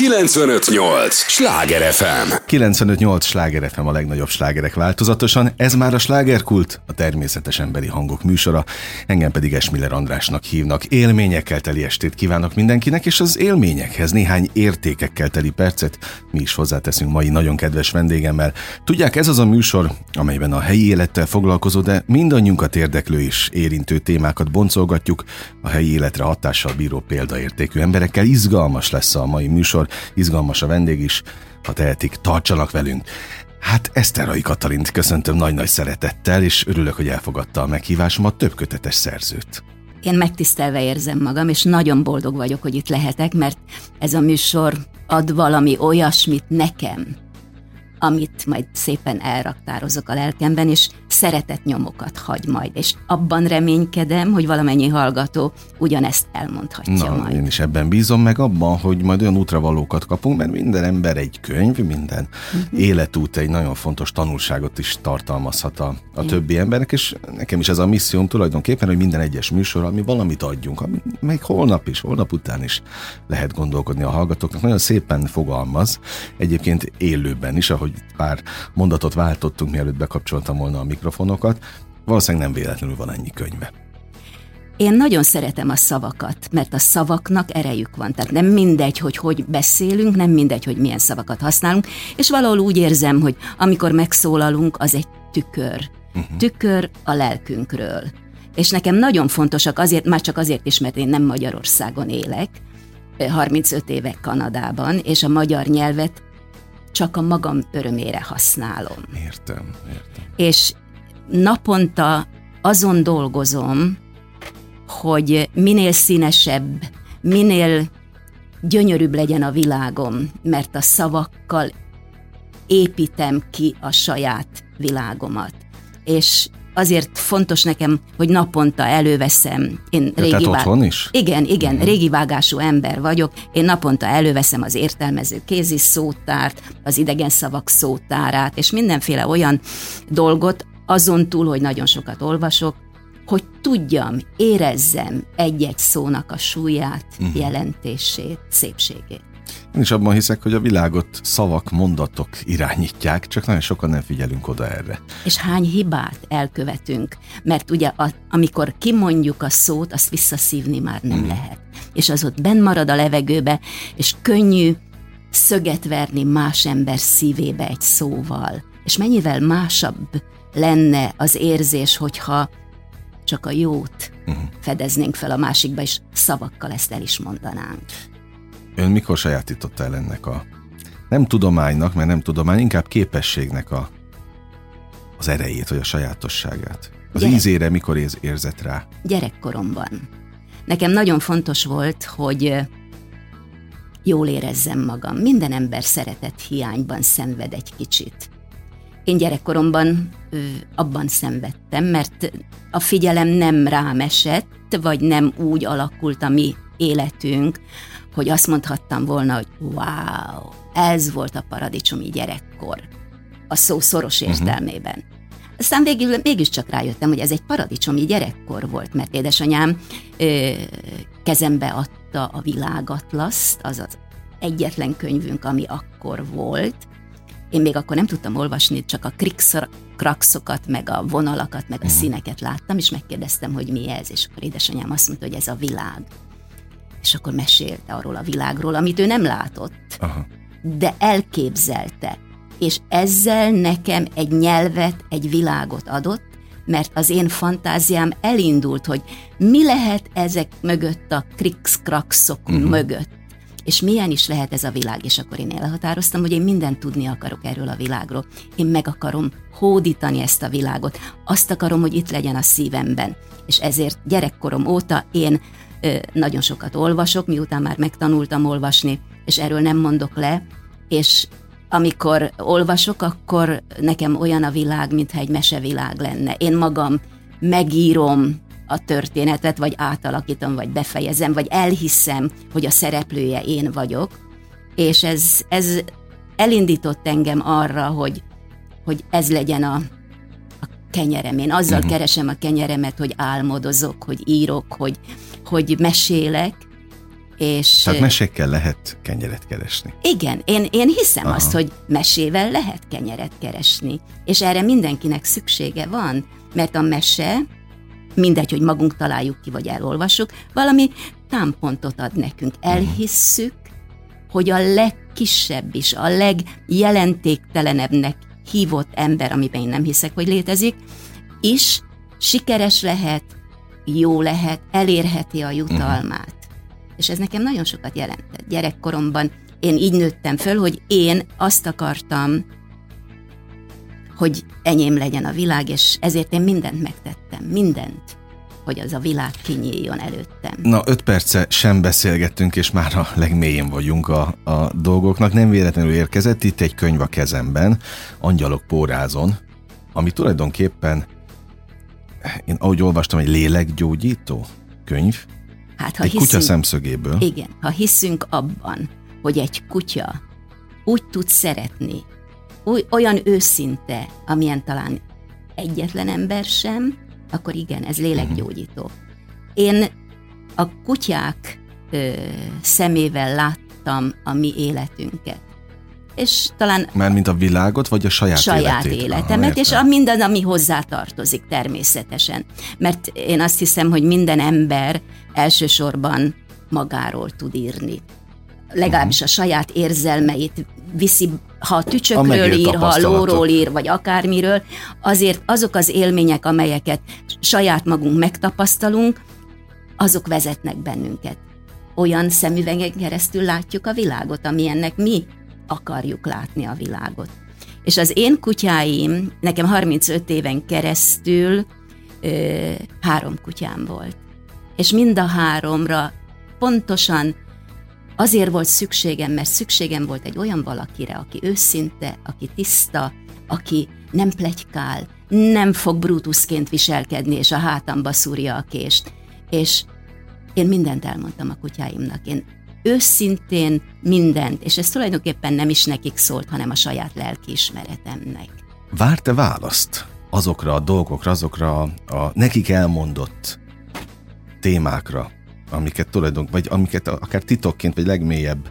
958! Sláger FM! 958 Sláger FM a legnagyobb slágerek változatosan. Ez már a slágerkult, a természetes emberi hangok műsora. Engem pedig Esmiller Andrásnak hívnak. Élményekkel teli estét kívánok mindenkinek, és az élményekhez néhány értékekkel teli percet mi is hozzáteszünk mai nagyon kedves vendégemmel. Tudják, ez az a műsor, amelyben a helyi élettel foglalkozó, de mindannyiunkat érdeklő és érintő témákat boncolgatjuk, a helyi életre hatással bíró példaértékű emberekkel. Izgalmas lesz a mai műsor, izgalmas a vendég is, ha tehetik, tartsanak velünk. Hát Eszterai Katalint köszöntöm nagy-nagy szeretettel, és örülök, hogy elfogadta a meghívásomat több kötetes szerzőt. Én megtisztelve érzem magam, és nagyon boldog vagyok, hogy itt lehetek, mert ez a műsor ad valami olyasmit nekem, amit majd szépen elraktározok a lelkemben, és szeretett nyomokat hagy majd, és abban reménykedem, hogy valamennyi hallgató ugyanezt elmondhatja Na, majd. én is ebben bízom meg abban, hogy majd olyan útravalókat kapunk, mert minden ember egy könyv, minden uh-huh. életút egy nagyon fontos tanulságot is tartalmazhat a, a többi embernek, és nekem is ez a misszióm tulajdonképpen, hogy minden egyes műsor, ami valamit adjunk, ami meg holnap is, holnap után is lehet gondolkodni a hallgatóknak. Nagyon szépen fogalmaz, egyébként élőben is, ahogy pár mondatot váltottunk, mielőtt bekapcsoltam volna a mikrofonokat, valószínűleg nem véletlenül van ennyi könyve. Én nagyon szeretem a szavakat, mert a szavaknak erejük van. Tehát nem mindegy, hogy hogy beszélünk, nem mindegy, hogy milyen szavakat használunk, és valahol úgy érzem, hogy amikor megszólalunk, az egy tükör. Uh-huh. Tükör a lelkünkről. És nekem nagyon fontosak azért, már csak azért is, mert én nem Magyarországon élek, 35 évek Kanadában, és a magyar nyelvet csak a magam örömére használom. Értem, értem. És naponta azon dolgozom, hogy minél színesebb, minél gyönyörűbb legyen a világom, mert a szavakkal építem ki a saját világomat. És azért fontos nekem, hogy naponta előveszem. Én ja, régi vág... otthon is? Igen, igen, mm. régi vágású ember vagyok. Én naponta előveszem az értelmező kézi szótárt, az idegen szavak szótárát, és mindenféle olyan dolgot, azon túl, hogy nagyon sokat olvasok, hogy tudjam, érezzem egy-egy szónak a súlyát, uh-huh. jelentését, szépségét. Én is abban hiszek, hogy a világot szavak, mondatok irányítják, csak nagyon sokan nem figyelünk oda erre. És hány hibát elkövetünk, mert ugye a, amikor kimondjuk a szót, azt visszaszívni már nem mm. lehet. És az ott benn marad a levegőbe, és könnyű szöget verni más ember szívébe egy szóval. És mennyivel másabb lenne az érzés, hogyha csak a jót uh-huh. fedeznénk fel a másikba, és szavakkal ezt el is mondanánk. Ön mikor sajátította el ennek a nem tudománynak, mert nem tudomány, inkább képességnek a, az erejét, vagy a sajátosságát? Az Gyerek... ízére mikor érz, érzett rá? Gyerekkoromban. Nekem nagyon fontos volt, hogy jól érezzem magam. Minden ember szeretett hiányban szenved egy kicsit. Én gyerekkoromban abban szenvedtem, mert a figyelem nem rám esett, vagy nem úgy alakult a mi életünk, hogy azt mondhattam volna, hogy wow, ez volt a paradicsomi gyerekkor. A szó szoros mhm. értelmében. Uh-huh. Aztán végül mégiscsak rájöttem, hogy ez egy paradicsomi gyerekkor volt, mert édesanyám ö, kezembe adta a világatlaszt, az az egyetlen könyvünk, ami akkor volt, én még akkor nem tudtam olvasni, csak a krakszokat, meg a vonalakat, meg a uh-huh. színeket láttam, és megkérdeztem, hogy mi ez, és akkor édesanyám azt mondta, hogy ez a világ. És akkor mesélte arról a világról, amit ő nem látott, Aha. de elképzelte. És ezzel nekem egy nyelvet, egy világot adott, mert az én fantáziám elindult, hogy mi lehet ezek mögött a krix-krakszok uh-huh. mögött és milyen is lehet ez a világ, és akkor én elhatároztam, hogy én mindent tudni akarok erről a világról. Én meg akarom hódítani ezt a világot. Azt akarom, hogy itt legyen a szívemben. És ezért gyerekkorom óta én nagyon sokat olvasok, miután már megtanultam olvasni, és erről nem mondok le, és amikor olvasok, akkor nekem olyan a világ, mintha egy mesevilág lenne. Én magam megírom, a történetet, vagy átalakítom, vagy befejezem, vagy elhiszem, hogy a szereplője én vagyok, és ez, ez elindított engem arra, hogy, hogy ez legyen a, kenyerem. Én azzal uh-huh. keresem a kenyeremet, hogy álmodozok, hogy írok, hogy, hogy mesélek, És, Tehát mesékkel lehet kenyeret keresni. Igen, én, én hiszem Aha. azt, hogy mesével lehet kenyeret keresni, és erre mindenkinek szüksége van, mert a mese, mindegy, hogy magunk találjuk ki, vagy elolvassuk, valami támpontot ad nekünk. Mhm. Elhisszük, hogy a legkisebb is, a legjelentéktelenebbnek hívott ember, amiben én nem hiszek, hogy létezik, is sikeres lehet, jó lehet, elérheti a jutalmát. Uh-huh. És ez nekem nagyon sokat jelentett. Gyerekkoromban én így nőttem föl, hogy én azt akartam, hogy enyém legyen a világ, és ezért én mindent megtettem, mindent, hogy az a világ kinyíljon előttem. Na, öt perce sem beszélgettünk, és már a legmélyén vagyunk a, a dolgoknak. Nem véletlenül érkezett itt egy könyv a kezemben, Angyalok pórázon, ami tulajdonképpen, én ahogy olvastam, egy lélekgyógyító könyv, Hát, ha egy hiszünk, kutya szemszögéből. Igen, ha hiszünk abban, hogy egy kutya úgy tud szeretni, úgy, olyan őszinte, amilyen talán egyetlen ember sem, akkor igen, ez lélekgyógyító. Én a kutyák ö, szemével láttam a mi életünket. És talán... Már mint a világot, vagy a saját, saját életét? életemet, Aha, és a mindaz, ami hozzá tartozik természetesen. Mert én azt hiszem, hogy minden ember elsősorban magáról tud írni. Legalábbis a saját érzelmeit viszi, ha a tücsökről a ír, ha a lóról ír, vagy akármiről, azért azok az élmények, amelyeket saját magunk megtapasztalunk, azok vezetnek bennünket. Olyan szemüvegen keresztül látjuk a világot, amilyennek mi akarjuk látni a világot. És az én kutyáim, nekem 35 éven keresztül ö, három kutyám volt és mind a háromra pontosan azért volt szükségem, mert szükségem volt egy olyan valakire, aki őszinte, aki tiszta, aki nem plegykál, nem fog brutuszként viselkedni, és a hátamba szúrja a kést. És én mindent elmondtam a kutyáimnak. Én őszintén mindent, és ez tulajdonképpen nem is nekik szólt, hanem a saját lelkiismeretemnek. Várte választ azokra a dolgokra, azokra a nekik elmondott témákra, amiket tulajdon, vagy amiket akár titokként, vagy legmélyebb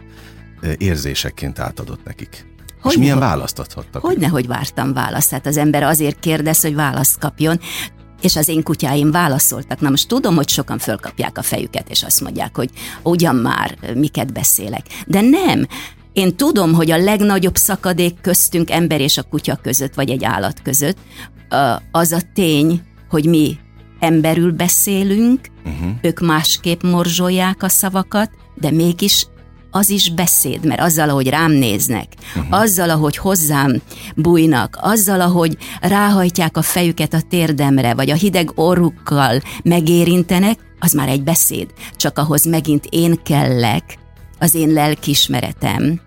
érzésekként átadott nekik. Hogy és milyen hogy, választ adhattak? Hogyne, hogy vártam választ. Hát az ember azért kérdez, hogy választ kapjon, és az én kutyáim válaszoltak. Na most tudom, hogy sokan fölkapják a fejüket, és azt mondják, hogy ugyan már, miket beszélek. De nem, én tudom, hogy a legnagyobb szakadék köztünk ember és a kutya között, vagy egy állat között, az a tény, hogy mi emberül beszélünk, uh-huh. ők másképp morzsolják a szavakat, de mégis az is beszéd, mert azzal, ahogy rám néznek, uh-huh. azzal, ahogy hozzám bújnak, azzal, ahogy ráhajtják a fejüket a térdemre, vagy a hideg orrukkal megérintenek, az már egy beszéd. Csak ahhoz megint én kellek, az én lelkismeretem,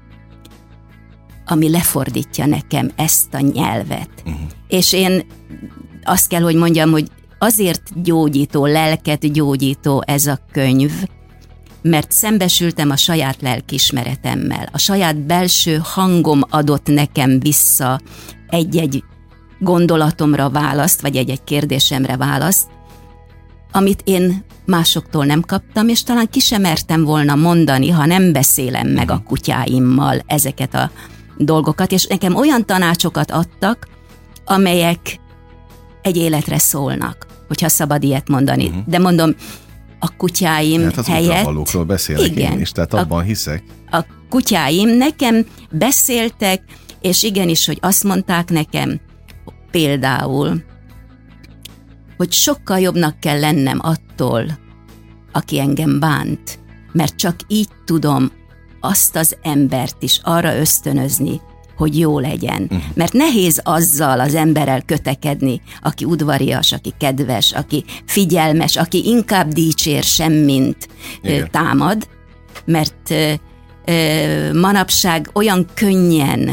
ami lefordítja nekem ezt a nyelvet. Uh-huh. És én azt kell, hogy mondjam, hogy azért gyógyító, lelket gyógyító ez a könyv, mert szembesültem a saját lelkismeretemmel. A saját belső hangom adott nekem vissza egy-egy gondolatomra választ, vagy egy-egy kérdésemre választ, amit én másoktól nem kaptam, és talán ki sem mertem volna mondani, ha nem beszélem meg a kutyáimmal ezeket a dolgokat, és nekem olyan tanácsokat adtak, amelyek egy életre szólnak hogyha szabad ilyet mondani. Uh-huh. De mondom, a kutyáim hát az helyett... beszélek igen, én is, tehát abban a, hiszek. A kutyáim nekem beszéltek, és igenis, hogy azt mondták nekem, például, hogy sokkal jobbnak kell lennem attól, aki engem bánt, mert csak így tudom azt az embert is arra ösztönözni, hogy jó legyen. Uh-huh. Mert nehéz azzal az emberrel kötekedni, aki udvarias, aki kedves, aki figyelmes, aki inkább dicsér semmint Igen. támad, mert manapság olyan könnyen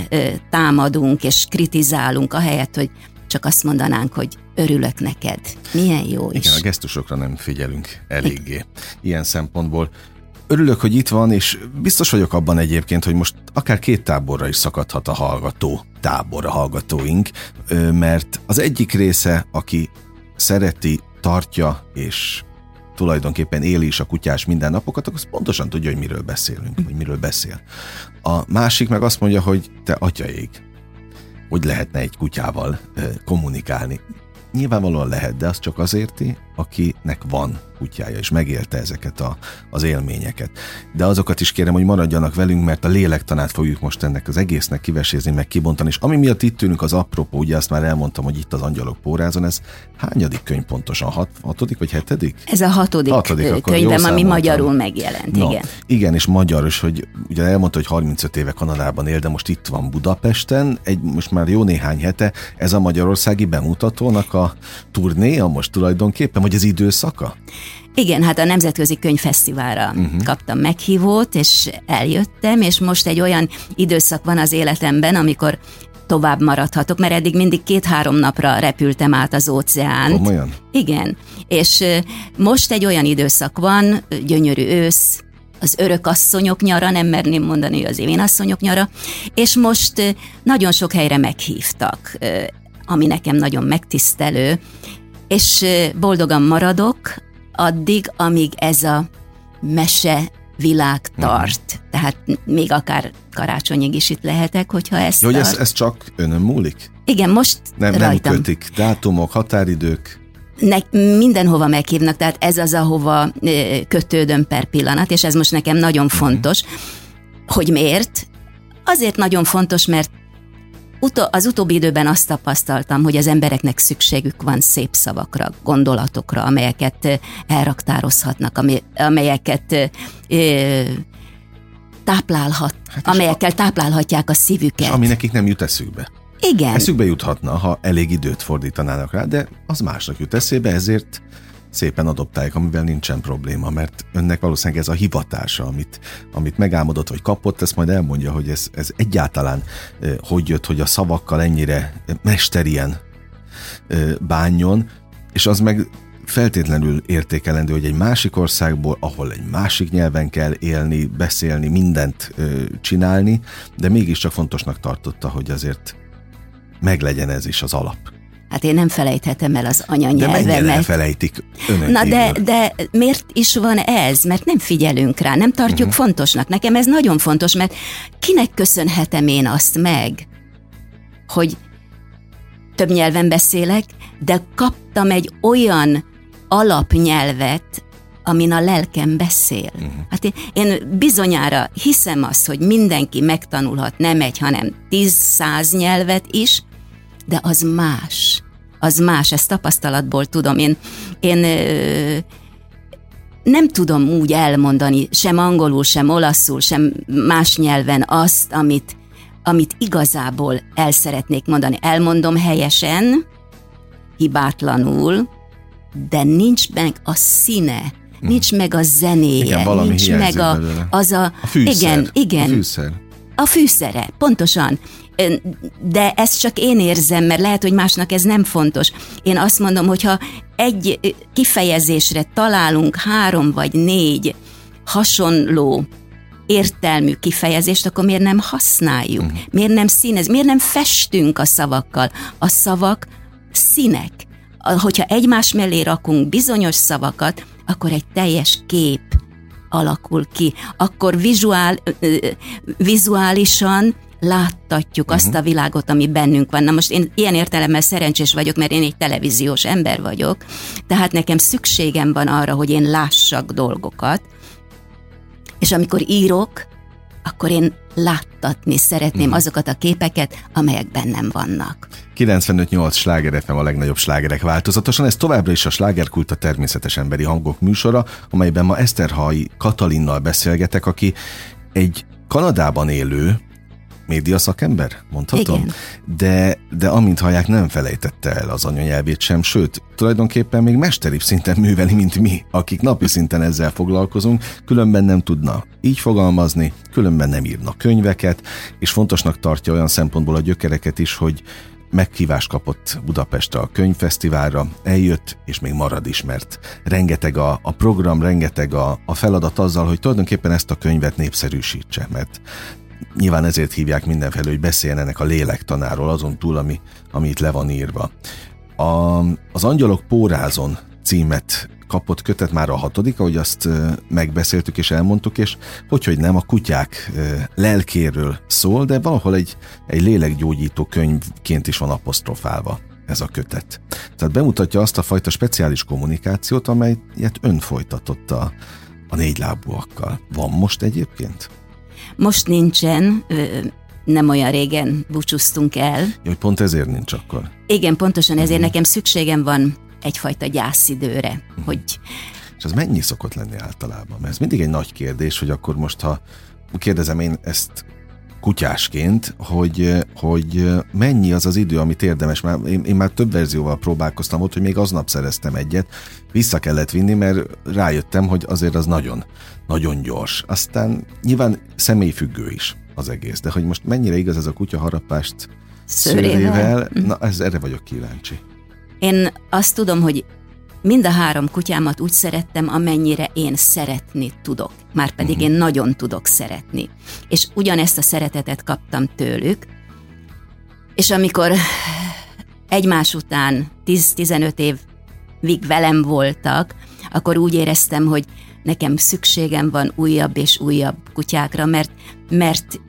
támadunk és kritizálunk, ahelyett, hogy csak azt mondanánk, hogy örülök neked. Milyen jó is. Igen, a gesztusokra nem figyelünk eléggé. Ilyen szempontból Örülök, hogy itt van, és biztos vagyok abban egyébként, hogy most akár két táborra is szakadhat a hallgató tábor, a hallgatóink, mert az egyik része, aki szereti, tartja és tulajdonképpen éli is a kutyás mindennapokat, akkor pontosan tudja, hogy miről beszélünk, hogy miről beszél. A másik meg azt mondja, hogy te atyaég, hogy lehetne egy kutyával kommunikálni. Nyilvánvalóan lehet, de az csak azért, akinek van kutyája, és megélte ezeket a, az élményeket. De azokat is kérem, hogy maradjanak velünk, mert a lélektanát fogjuk most ennek az egésznek kivesézni, meg kibontani. És ami miatt itt tűnünk az apropó, ugye azt már elmondtam, hogy itt az Angyalok pórázon, ez hányadik könyv pontosan? Hat, hatodik vagy hetedik? Ez a hatodik, hatodik könyvem, ami magyarul megjelent, no, igen. Igen, és magyar is, hogy ugye elmondta, hogy 35 éve Kanadában él, de most itt van Budapesten, egy most már jó néhány hete, ez a magyarországi bemutatónak a turnéja most tulajdonképpen, vagy az időszaka? Igen, hát a Nemzetközi Könyvfesztiválra uh-huh. kaptam meghívót, és eljöttem, és most egy olyan időszak van az életemben, amikor tovább maradhatok, mert eddig mindig két-három napra repültem át az óceánt. Komolyan? Igen, és most egy olyan időszak van, gyönyörű ősz, az örök asszonyok nyara, nem merném mondani, hogy az én asszonyok nyara, és most nagyon sok helyre meghívtak, ami nekem nagyon megtisztelő, és boldogan maradok, addig, amíg ez a mese világ mhm. tart. Uh-huh. Tehát még akár karácsonyig is itt lehetek, hogyha ezt Jó, hogy ez, ez csak önön múlik? Igen, most nem, rajtam. Nem kötik dátumok, határidők? Ne, mindenhova meghívnak, tehát ez az, ahova kötődöm per pillanat, és ez most nekem nagyon uh-huh. fontos. Hogy miért? Azért nagyon fontos, mert az utóbbi időben azt tapasztaltam, hogy az embereknek szükségük van szép szavakra, gondolatokra, amelyeket elraktározhatnak, amelyeket táplálhat, hát amelyekkel táplálhatják a szívüket. És ami nekik nem jut eszükbe. Igen. Eszükbe juthatna, ha elég időt fordítanának rá, de az másnak jut eszébe, ezért szépen adoptálják, amivel nincsen probléma, mert önnek valószínűleg ez a hivatása, amit, amit megálmodott, vagy kapott, ezt majd elmondja, hogy ez, ez egyáltalán hogy jött, hogy a szavakkal ennyire mesterien bánjon, és az meg feltétlenül értékelendő, hogy egy másik országból, ahol egy másik nyelven kell élni, beszélni, mindent csinálni, de mégiscsak fontosnak tartotta, hogy azért meglegyen ez is az alap. Hát én nem felejthetem el az anyanyelvemet. De mennyire felejtik önök Na de, de miért is van ez? Mert nem figyelünk rá, nem tartjuk uh-huh. fontosnak. Nekem ez nagyon fontos, mert kinek köszönhetem én azt meg, hogy több nyelven beszélek, de kaptam egy olyan alapnyelvet, amin a lelkem beszél. Uh-huh. Hát én, én bizonyára hiszem azt, hogy mindenki megtanulhat nem egy, hanem tíz-száz nyelvet is, de az más. Az más, ezt tapasztalatból tudom. Én, én nem tudom úgy elmondani, sem angolul, sem olaszul, sem más nyelven azt, amit, amit igazából el szeretnék mondani. Elmondom helyesen, hibátlanul, de nincs meg a színe, nincs meg a zenéje, igen, nincs meg a, az a, a fűszer, igen, igen, a fűszer. A fűszere, pontosan de ezt csak én érzem, mert lehet, hogy másnak ez nem fontos. Én azt mondom, hogyha egy kifejezésre találunk három vagy négy hasonló értelmű kifejezést, akkor miért nem használjuk? Uh-huh. Miért nem színez? Miért nem festünk a szavakkal? A szavak színek. Hogyha egymás mellé rakunk bizonyos szavakat, akkor egy teljes kép alakul ki. Akkor vizuál, vizuálisan láttatjuk uh-huh. azt a világot, ami bennünk van. Na most én ilyen értelemmel szerencsés vagyok, mert én egy televíziós ember vagyok, tehát nekem szükségem van arra, hogy én lássak dolgokat, és amikor írok, akkor én láttatni szeretném uh-huh. azokat a képeket, amelyek bennem vannak. 95-8 sláger FM a legnagyobb slágerek változatosan. Ez továbbra is a slágerkult a természetes emberi hangok műsora, amelyben ma Eszterhai Katalinnal beszélgetek, aki egy Kanadában élő, média szakember, mondhatom? Igen. De, de amint hallják, nem felejtette el az anyanyelvét sem, sőt, tulajdonképpen még mesteribb szinten műveli, mint mi, akik napi szinten ezzel foglalkozunk, különben nem tudna így fogalmazni, különben nem írna könyveket, és fontosnak tartja olyan szempontból a gyökereket is, hogy meghívást kapott Budapestre a könyvfesztiválra, eljött, és még marad is, mert rengeteg a, a program, rengeteg a, a feladat azzal, hogy tulajdonképpen ezt a könyvet népszerűsítse, mert nyilván ezért hívják mindenfelé, hogy beszéljen ennek a lélektanáról, azon túl, ami, ami itt le van írva. A, az Angyalok pórázon címet kapott kötet már a hatodik, ahogy azt megbeszéltük és elmondtuk, és hogy, hogy nem, a kutyák lelkéről szól, de valahol egy, egy lélekgyógyító könyvként is van apostrofálva ez a kötet. Tehát bemutatja azt a fajta speciális kommunikációt, amelyet ön folytatott a, a négylábúakkal. Van most egyébként? Most nincsen, nem olyan régen búcsúztunk el. Jó, pont ezért nincs akkor. Igen, pontosan ezért uh-huh. nekem szükségem van egyfajta gyászidőre, uh-huh. hogy... És az mennyi szokott lenni általában? Mert ez mindig egy nagy kérdés, hogy akkor most, ha kérdezem én ezt kutyásként, hogy, hogy mennyi az az idő, amit érdemes. Már, én, én már több verzióval próbálkoztam ott, hogy még aznap szereztem egyet, vissza kellett vinni, mert rájöttem, hogy azért az nagyon, nagyon gyors. Aztán nyilván személyfüggő is az egész, de hogy most mennyire igaz ez a kutya harapást szőrével, szőrével mhm. na ez, erre vagyok kíváncsi. Én azt tudom, hogy mind a három kutyámat úgy szerettem, amennyire én szeretni tudok. Márpedig uh-huh. én nagyon tudok szeretni. És ugyanezt a szeretetet kaptam tőlük, és amikor egymás után 10-15 évig velem voltak, akkor úgy éreztem, hogy nekem szükségem van újabb és újabb kutyákra, mert, mert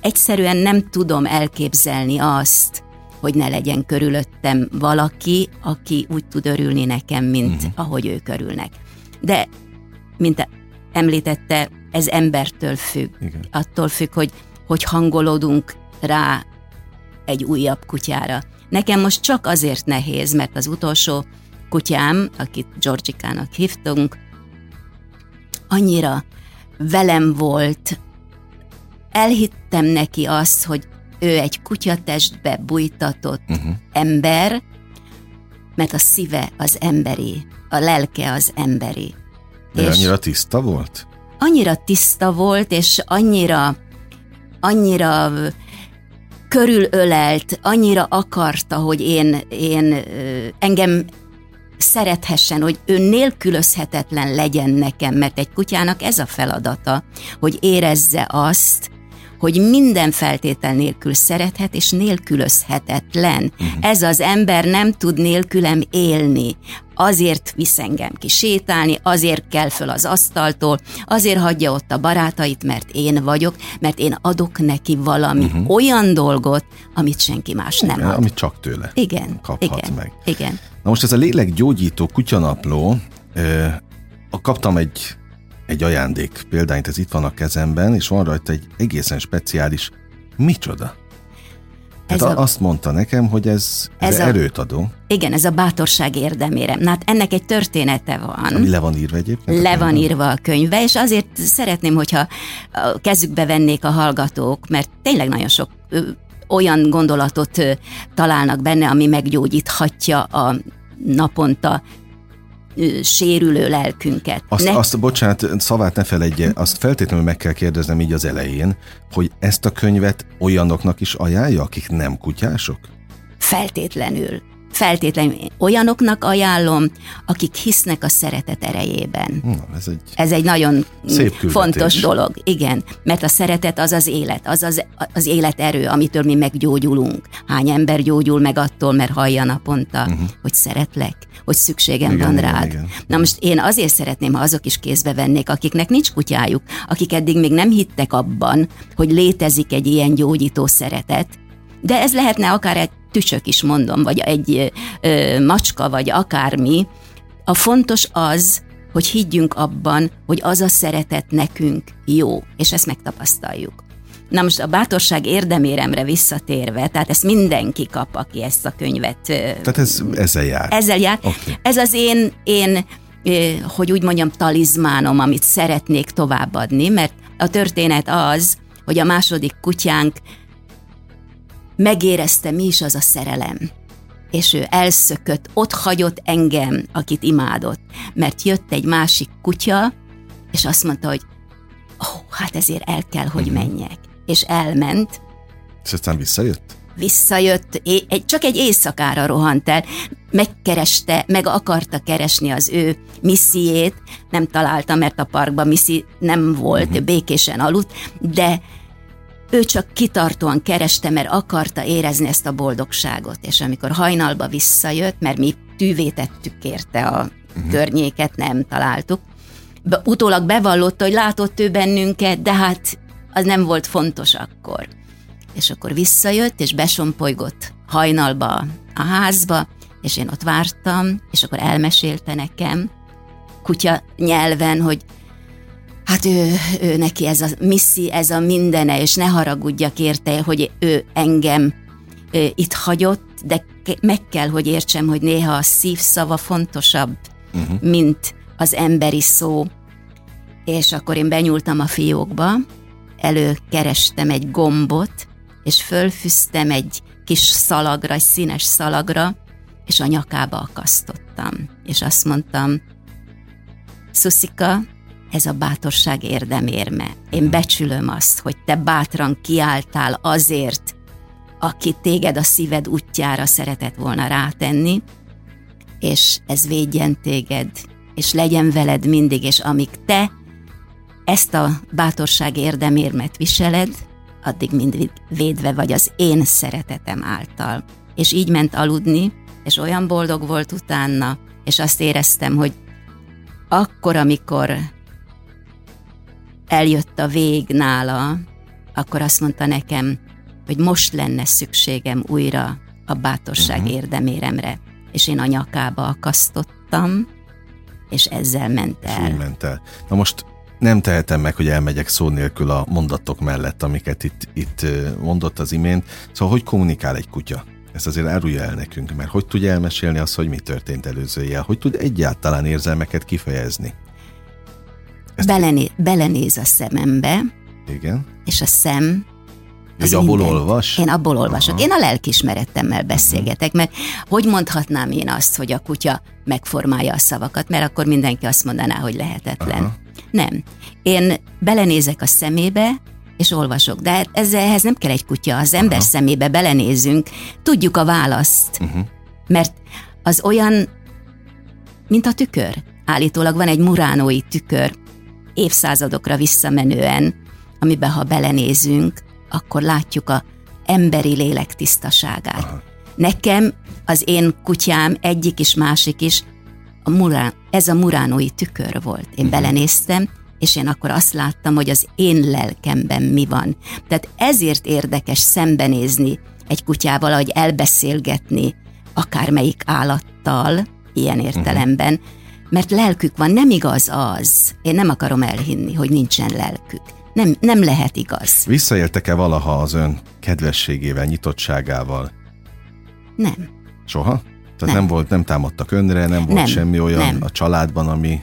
egyszerűen nem tudom elképzelni azt, hogy ne legyen körülöttem valaki, aki úgy tud örülni nekem, mint uh-huh. ahogy ők örülnek. De, mint említette, ez embertől függ. Igen. Attól függ, hogy hogy hangolódunk rá egy újabb kutyára. Nekem most csak azért nehéz, mert az utolsó kutyám, akit Georgikának hívtunk, annyira velem volt, elhittem neki azt, hogy ő egy kutyatestbe bújtatott uh-huh. ember, mert a szíve az emberi, a lelke az emberi. De és annyira tiszta volt? Annyira tiszta volt, és annyira, annyira körülölelt, annyira akarta, hogy én, én engem szerethessen, hogy ő nélkülözhetetlen legyen nekem, mert egy kutyának ez a feladata, hogy érezze azt, hogy minden feltétel nélkül szerethet, és nélkülözhetetlen. Uh-huh. Ez az ember nem tud nélkülem élni. Azért visz engem ki sétálni, azért kell föl az asztaltól, azért hagyja ott a barátait, mert én vagyok, mert én adok neki valami uh-huh. olyan dolgot, amit senki más nem ad. Amit csak tőle igen, kaphat igen, meg. Igen. Na most ez a lélekgyógyító kutyanapló, eh, kaptam egy egy ajándék példányt, ez itt van a kezemben, és van rajta egy egészen speciális micsoda. Ez a, azt mondta nekem, hogy ez, ez, ez a, erőt adó. Igen, ez a bátorság érdemére. Na hát ennek egy története van. Ami le van írva egyébként? Le van írva a könyve, és azért szeretném, hogyha kezükbe vennék a hallgatók, mert tényleg nagyon sok olyan gondolatot találnak benne, ami meggyógyíthatja a naponta sérülő lelkünket. Azt, ne... azt, bocsánat, szavát ne feledje, azt feltétlenül meg kell kérdeznem így az elején, hogy ezt a könyvet olyanoknak is ajánlja, akik nem kutyások? Feltétlenül. Feltétlenül olyanoknak ajánlom, akik hisznek a szeretet erejében. Na, ez, egy ez egy nagyon fontos dolog, igen, mert a szeretet az az élet, az az, az élet erő, amitől mi meggyógyulunk. Hány ember gyógyul meg attól, mert hallja naponta, uh-huh. hogy szeretlek, hogy szükségem igen, van rád. Igen, igen. Na most én azért szeretném, ha azok is kézbe vennék, akiknek nincs kutyájuk, akik eddig még nem hittek abban, hogy létezik egy ilyen gyógyító szeretet, de ez lehetne akár egy tücsök is mondom, vagy egy ö, macska, vagy akármi. A fontos az, hogy higgyünk abban, hogy az a szeretet nekünk jó, és ezt megtapasztaljuk. Na most a bátorság érdeméremre visszatérve, tehát ezt mindenki kap, aki ezt a könyvet... Tehát ez ezzel jár. Ezzel jár. Okay. Ez az én, én, hogy úgy mondjam, talizmánom, amit szeretnék továbbadni, mert a történet az, hogy a második kutyánk megérezte, mi is az a szerelem. És ő elszökött, ott hagyott engem, akit imádott, mert jött egy másik kutya, és azt mondta, hogy ó, oh, hát ezért el kell, hogy uh-huh. menjek. És elment. És aztán visszajött? Visszajött, egy, csak egy éjszakára rohant el, megkereste, meg akarta keresni az ő missziét, nem találta, mert a parkban misszi nem volt, uh-huh. békésen aludt, de ő csak kitartóan kereste, mert akarta érezni ezt a boldogságot, és amikor hajnalba visszajött, mert mi tűvé tettük érte a uh-huh. környéket nem találtuk. Be, utólag bevallotta, hogy látott ő bennünket, de hát az nem volt fontos akkor. És akkor visszajött, és besompolygott hajnalba a házba, és én ott vártam, és akkor elmesélte nekem, kutya nyelven, hogy hát ő, ő neki ez a misszi, ez a mindene, és ne haragudjak érte, hogy ő engem ő, itt hagyott, de meg kell, hogy értsem, hogy néha a szívszava fontosabb, uh-huh. mint az emberi szó. És akkor én benyúltam a fiókba, előkerestem egy gombot, és fölfűztem egy kis szalagra, egy színes szalagra, és a nyakába akasztottam. És azt mondtam, Szuszika, ez a bátorság érdemérme. Én becsülöm azt, hogy te bátran kiálltál azért, aki téged a szíved útjára szeretett volna rátenni, és ez védjen téged, és legyen veled mindig, és amíg te ezt a bátorság érdemérmet viseled, addig mindig védve vagy az én szeretetem által. És így ment aludni, és olyan boldog volt utána, és azt éreztem, hogy akkor, amikor eljött a vég nála, akkor azt mondta nekem, hogy most lenne szükségem újra a bátorság uh-huh. érdeméremre. És én a nyakába akasztottam, és ezzel ment el. És ment el. Na most nem tehetem meg, hogy elmegyek szó nélkül a mondatok mellett, amiket itt, itt mondott az imént. Szóval hogy kommunikál egy kutya? Ezt azért árulja el nekünk, mert hogy tudja elmesélni azt, hogy mi történt előzőjel? Hogy tud egyáltalán érzelmeket kifejezni? Ezt Belené, belenéz a szemembe, Igen. és a szem hogy abból mindent. olvas? Én abból olvasok. Aha. Én a lelkismeretemmel beszélgetek, mert hogy mondhatnám én azt, hogy a kutya megformálja a szavakat, mert akkor mindenki azt mondaná, hogy lehetetlen. Aha. Nem. Én belenézek a szemébe, és olvasok. De hát ez, ehhez nem kell egy kutya, az ember Aha. szemébe belenézünk, tudjuk a választ. Uh-huh. Mert az olyan, mint a tükör. Állítólag van egy muránói tükör, évszázadokra visszamenően, amiben ha belenézünk, akkor látjuk a emberi lélek tisztaságát. Aha. Nekem az én kutyám egyik is másik is, a murán, ez a muránói tükör volt. Én uh-huh. belenéztem, és én akkor azt láttam, hogy az én lelkemben mi van. Tehát ezért érdekes szembenézni egy kutyával, vagy elbeszélgetni akármelyik állattal, ilyen mhm. értelemben, uh-huh. Mert lelkük van, nem igaz az. Én nem akarom elhinni, hogy nincsen lelkük. Nem, nem lehet igaz. Visszaéltek-e valaha az ön kedvességével, nyitottságával? Nem. Soha? Tehát nem, nem volt, nem támadtak önre, nem volt nem, semmi olyan nem. a családban, ami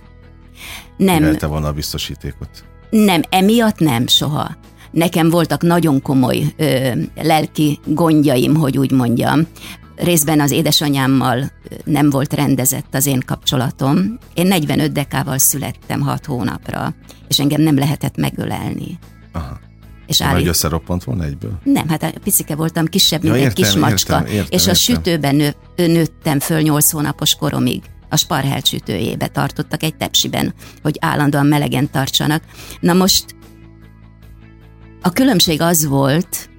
nem. Élte volna a biztosítékot? Nem, emiatt nem soha. Nekem voltak nagyon komoly ö, lelki gondjaim, hogy úgy mondjam. Részben az édesanyámmal nem volt rendezett az én kapcsolatom. Én 45 dekával születtem 6 hónapra, és engem nem lehetett megölelni. Aha. És állít... összeroppant volna egyből? Nem, hát picike voltam, kisebb, mint ja, értem, egy kis macska, értem, értem, és a értem. sütőben nő, nőttem föl 8 hónapos koromig a sparhelt sütőjébe tartottak egy tepsiben, hogy állandóan melegen tartsanak. Na most a különbség az volt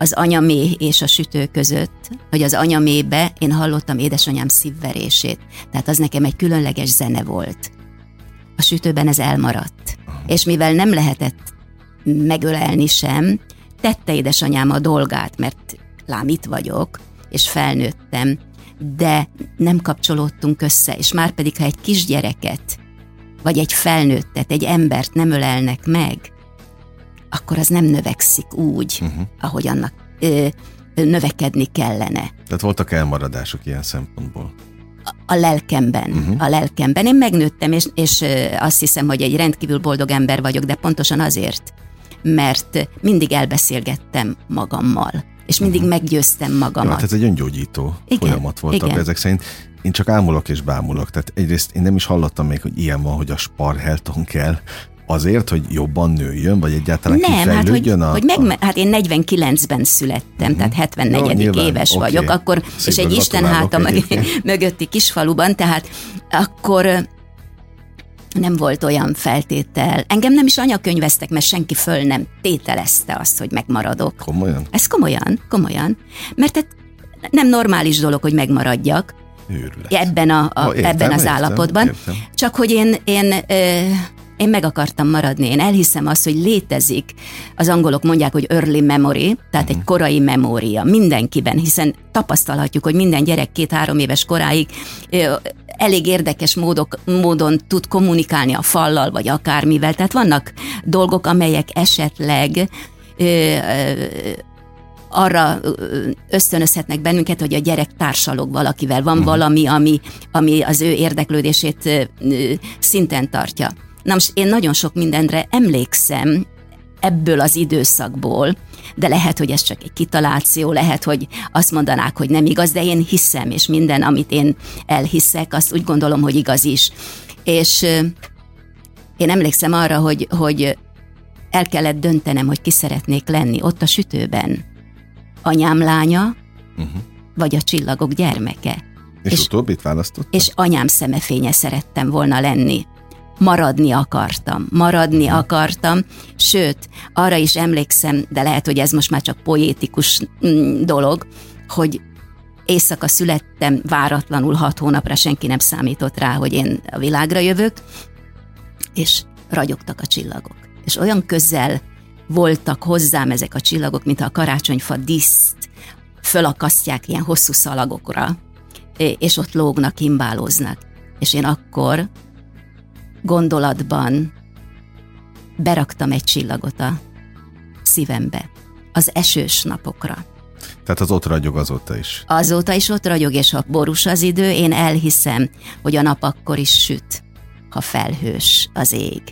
az anyaméh és a sütő között, hogy az anyamébe én hallottam édesanyám szívverését. Tehát az nekem egy különleges zene volt. A sütőben ez elmaradt. És mivel nem lehetett megölelni sem, tette édesanyám a dolgát, mert lám itt vagyok, és felnőttem, de nem kapcsolódtunk össze, és már pedig, ha egy kisgyereket, vagy egy felnőttet, egy embert nem ölelnek meg, akkor az nem növekszik úgy, uh-huh. ahogy annak ö, növekedni kellene. Tehát voltak elmaradások ilyen szempontból? A, a lelkemben, uh-huh. a lelkemben. Én megnőttem, és, és azt hiszem, hogy egy rendkívül boldog ember vagyok, de pontosan azért, mert mindig elbeszélgettem magammal és mindig uh-huh. meggyőztem magamat. Ja, tehát egy öngyógyító igen, folyamat volt igen. ezek szerint. Én csak ámulok és bámulok. Tehát egyrészt én nem is hallottam még, hogy ilyen van, hogy a sparhelton kell, Azért, hogy jobban nőjön, vagy egyáltalán Nem, hát hogy, a, hogy meg, hát én 49-ben születtem, uh-huh. tehát 74. Jó, nyilván, éves okay. vagyok, akkor, Szépen és egy Isten háta mögötti kisfaluban, tehát akkor nem volt olyan feltétel. Engem nem is anyakönyveztek, mert senki föl nem tételezte azt, hogy megmaradok. Komolyan? Ez komolyan, komolyan. Mert ez nem normális dolog, hogy megmaradjak, Őrület. Ebben, a, a, értem, ebben az értem, állapotban. Értem. Csak hogy én, én ö, én meg akartam maradni. Én elhiszem azt, hogy létezik, az angolok mondják, hogy early memory, tehát egy mhm. korai memória mindenkiben, hiszen tapasztalhatjuk, hogy minden gyerek két-három éves koráig elég érdekes módok, módon tud kommunikálni a fallal, vagy akármivel. Tehát vannak dolgok, amelyek esetleg arra ösztönözhetnek bennünket, hogy a gyerek társalog valakivel, van uh-huh. valami, ami, ami az ő érdeklődését szinten tartja. Na most én nagyon sok mindenre emlékszem ebből az időszakból, de lehet, hogy ez csak egy kitaláció, lehet, hogy azt mondanák, hogy nem igaz, de én hiszem, és minden, amit én elhiszek, azt úgy gondolom, hogy igaz is. És én emlékszem arra, hogy, hogy el kellett döntenem, hogy ki szeretnék lenni ott a sütőben. Anyám lánya, uh-huh. vagy a csillagok gyermeke. És, és utóbbit választott? És anyám szemefénye szerettem volna lenni maradni akartam, maradni mhm. akartam, sőt, arra is emlékszem, de lehet, hogy ez most már csak poétikus mm, dolog, hogy éjszaka születtem, váratlanul hat hónapra senki nem számított rá, hogy én a világra jövök, és ragyogtak a csillagok. És olyan közel voltak hozzám ezek a csillagok, mint a karácsonyfa diszt fölakasztják ilyen hosszú szalagokra, és ott lógnak, himbálóznak. És én akkor gondolatban beraktam egy csillagot a szívembe, az esős napokra. Tehát az ott ragyog azóta is. Azóta is ott ragyog, és ha borús az idő, én elhiszem, hogy a nap akkor is süt, ha felhős az ég.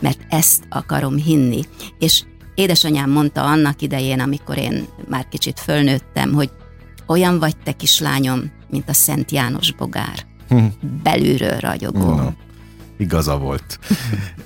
Mert ezt akarom hinni. És édesanyám mondta annak idején, amikor én már kicsit fölnőttem, hogy olyan vagy te kislányom, mint a Szent János bogár. Hm. Belülről ragyogó. No igaza volt.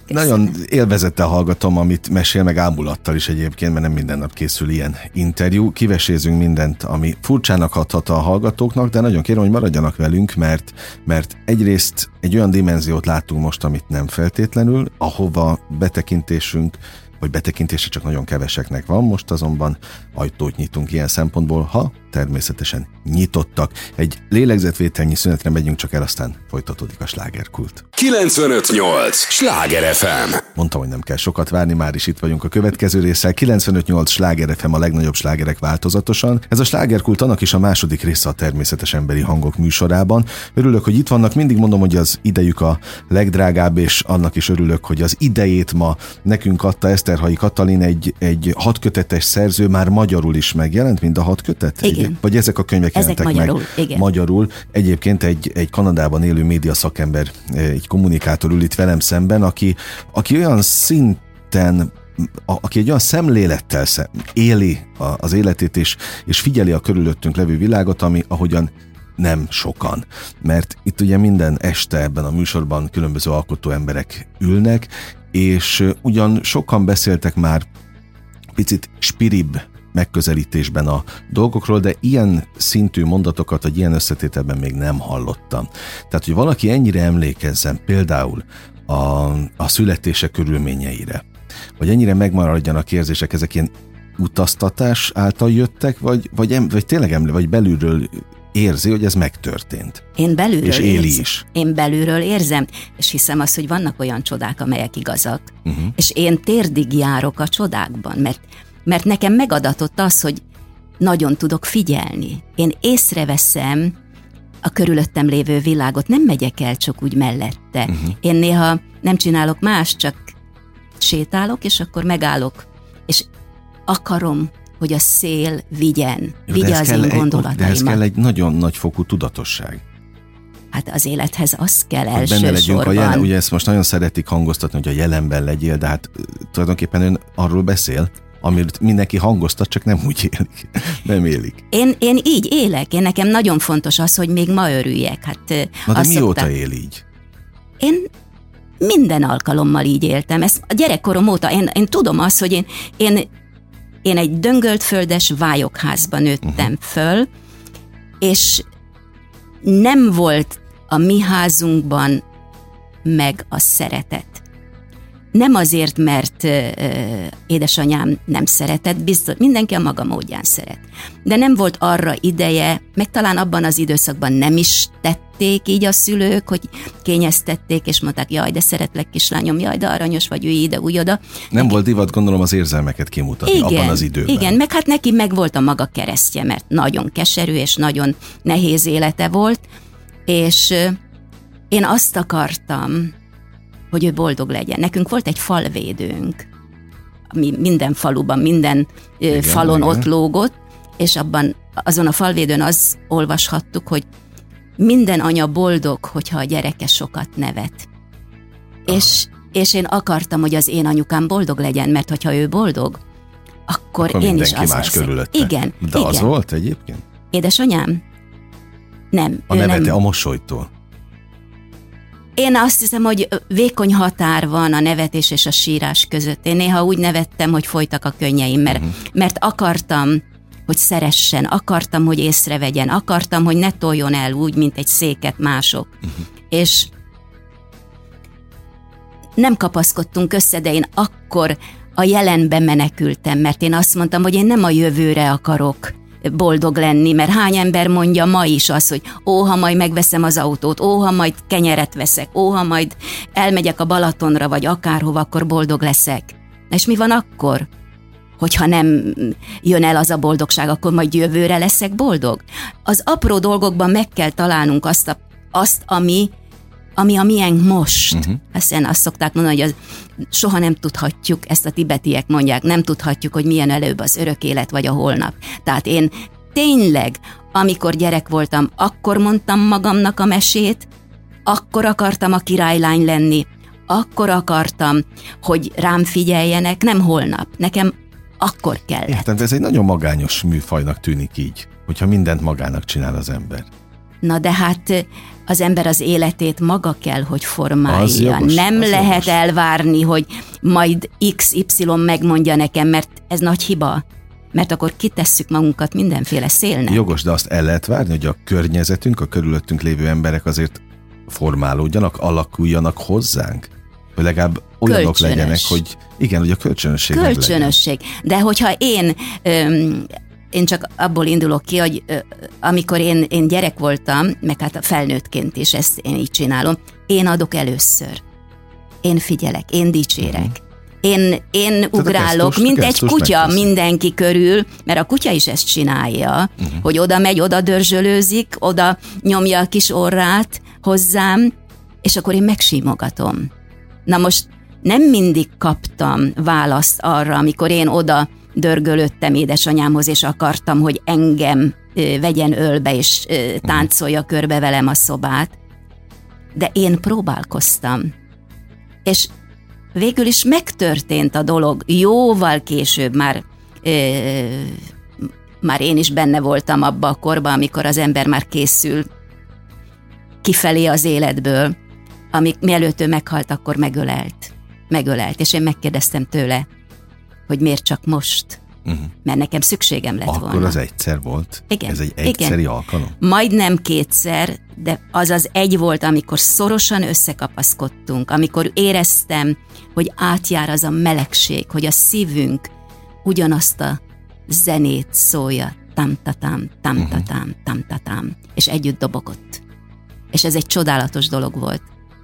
Nagyon élvezettel hallgatom, amit mesél, meg ámulattal is egyébként, mert nem minden nap készül ilyen interjú. Kivesézünk mindent, ami furcsának hathat a hallgatóknak, de nagyon kérem, hogy maradjanak velünk, mert, mert egyrészt egy olyan dimenziót látunk most, amit nem feltétlenül, ahova betekintésünk vagy betekintése csak nagyon keveseknek van, most azonban ajtót nyitunk ilyen szempontból, ha természetesen nyitottak. Egy lélegzetvételnyi szünetre megyünk csak el, aztán folytatódik a slágerkult. 958! Sláger FM! Mondtam, hogy nem kell sokat várni, már is itt vagyunk a következő résszel. 958 Sláger FM a legnagyobb slágerek változatosan. Ez a slágerkult annak is a második része a természetes emberi hangok műsorában. Örülök, hogy itt vannak. Mindig mondom, hogy az idejük a legdrágább, és annak is örülök, hogy az idejét ma nekünk adta Eszterhai Katalin egy, egy hatkötetes szerző, már magyarul is megjelent, mint a hat kötet? Igen. Igen. Vagy ezek a könyvek ezek jelentek magyarul, meg igen. magyarul. Egyébként egy, egy Kanadában élő média szakember, egy kommunikátor ül itt velem szemben, aki, aki olyan szinten a, aki egy olyan szemlélettel szem, éli a, az életét, és, és figyeli a körülöttünk levő világot, ami ahogyan nem sokan. Mert itt ugye minden este ebben a műsorban különböző alkotó emberek ülnek, és ugyan sokan beszéltek már picit spiribb megközelítésben a dolgokról, de ilyen szintű mondatokat, vagy ilyen összetételben még nem hallottam. Tehát, hogy valaki ennyire emlékezzen például a, a születése körülményeire, vagy ennyire megmaradjanak érzések, ezek ilyen utaztatás által jöttek, vagy, vagy, em, vagy tényleg emlé, vagy belülről érzi, hogy ez megtörtént. Én belülről és éli érz, is. Én belülről érzem, és hiszem azt, hogy vannak olyan csodák, amelyek igazak. Uh-huh. És én térdig járok a csodákban, mert mert nekem megadatott az, hogy nagyon tudok figyelni. Én észreveszem a körülöttem lévő világot, nem megyek el csak úgy mellette. Uh-huh. Én néha nem csinálok más, csak sétálok, és akkor megállok, és akarom, hogy a szél vigyen, vigye az én gondolataimat. De ez kell egy nagyon nagy fokú tudatosság. Hát az élethez az kell hogy elsősorban. Benne legyünk a jelen, ugye ezt most nagyon szeretik hangoztatni, hogy a jelenben legyél, de hát tulajdonképpen ön arról beszél, amit mindenki hangoztat, csak nem úgy élik, nem élik. Én, én így élek, én nekem nagyon fontos az, hogy még ma örüljek. Hát, Na de mióta szokta... él így? Én minden alkalommal így éltem. Ez a gyerekkorom óta, én, én tudom azt, hogy én, én, én egy döngölt földes vályokházban nőttem uh-huh. föl, és nem volt a mi házunkban meg a szeretet nem azért, mert ö, édesanyám nem szeretett, biztos, mindenki a maga módján szeret. De nem volt arra ideje, meg talán abban az időszakban nem is tették így a szülők, hogy kényeztették, és mondták, jaj, de szeretlek kislányom, jaj, de aranyos vagy, ülj ide, ülj oda. Nem neki... volt divat, gondolom, az érzelmeket kimutatni igen, abban az időben. Igen, meg hát neki meg volt a maga keresztje, mert nagyon keserű és nagyon nehéz élete volt, és én azt akartam, hogy ő boldog legyen. Nekünk volt egy falvédőnk, ami minden faluban, minden igen, falon igen. ott lógott, és abban azon a falvédőn az olvashattuk, hogy minden anya boldog, hogyha a gyereke sokat nevet. És, és én akartam, hogy az én anyukám boldog legyen, mert hogyha ő boldog, akkor, akkor én is az más körülötte. Igen. De igen. az volt egyébként? Édesanyám? Nem. A nevete nem. a mosolytól. Én azt hiszem, hogy vékony határ van a nevetés és a sírás között. Én néha úgy nevettem, hogy folytak a könnyeim, mert, uh-huh. mert akartam, hogy szeressen, akartam, hogy észrevegyen, akartam, hogy ne toljon el úgy, mint egy széket mások. Uh-huh. És nem kapaszkodtunk össze, de én akkor a jelenbe menekültem, mert én azt mondtam, hogy én nem a jövőre akarok boldog lenni, mert hány ember mondja ma is azt, hogy ó, ha majd megveszem az autót, ó, ha majd kenyeret veszek, ó, ha majd elmegyek a Balatonra, vagy akárhova, akkor boldog leszek. És mi van akkor? Hogyha nem jön el az a boldogság, akkor majd jövőre leszek boldog? Az apró dolgokban meg kell találnunk azt, a, azt ami ami a miénk most. Uh-huh. Azt szokták mondani, hogy az, soha nem tudhatjuk, ezt a tibetiek mondják, nem tudhatjuk, hogy milyen előbb az örök élet vagy a holnap. Tehát én tényleg, amikor gyerek voltam, akkor mondtam magamnak a mesét, akkor akartam a királylány lenni, akkor akartam, hogy rám figyeljenek, nem holnap. Nekem akkor kell. Értem, ez egy nagyon magányos műfajnak tűnik így, hogyha mindent magának csinál az ember. Na de hát az ember az életét maga kell, hogy formálja. Az jogos, Nem az lehet jogos. elvárni, hogy majd XY megmondja nekem, mert ez nagy hiba. Mert akkor kitesszük magunkat mindenféle szélnek. Jogos, de azt el lehet várni, hogy a környezetünk, a körülöttünk lévő emberek azért formálódjanak, alakuljanak hozzánk? Hogy legalább olyanok Kölcsönös. legyenek, hogy igen, hogy a kölcsönösség. Kölcsönösség. De hogyha én öm, én csak abból indulok ki, hogy amikor én, én gyerek voltam, meg hát a felnőttként is ezt én így csinálom, én adok először. Én figyelek, én dicsérek. Én, én ugrálok, gesztus- mint egy gesztus kutya megteszi. mindenki körül, mert a kutya is ezt csinálja, uh-huh. hogy oda megy, oda dörzsölőzik, oda nyomja a kis orrát hozzám, és akkor én megsímogatom. Na most nem mindig kaptam választ arra, amikor én oda dörgölöttem édesanyámhoz, és akartam, hogy engem vegyen ölbe, és táncolja körbe velem a szobát. De én próbálkoztam. És végül is megtörtént a dolog. Jóval később már már én is benne voltam abba a korba, amikor az ember már készül kifelé az életből, amik mielőtt ő meghalt, akkor megölelt. Megölelt, és én megkérdeztem tőle, hogy miért csak most, Uh-huh. mert nekem szükségem lett Akkor volna. az egyszer volt? Igen, Ez egy igen. egyszeri alkalom? Majdnem kétszer, de az az egy volt, amikor szorosan összekapaszkodtunk, amikor éreztem, hogy átjár az a melegség, hogy a szívünk ugyanazt a zenét szólja, tam-tatám, tam-tatám, tam-tatám, és együtt dobogott. És ez egy csodálatos dolog volt.